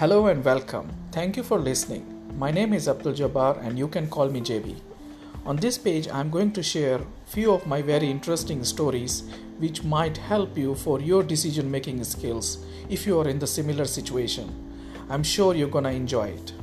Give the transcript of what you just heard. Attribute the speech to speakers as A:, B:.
A: Hello and welcome. Thank you for listening. My name is Abdul Jabbar and you can call me JB. On this page I'm going to share few of my very interesting stories which might help you for your decision making skills if you are in the similar situation. I'm sure you're going to enjoy it.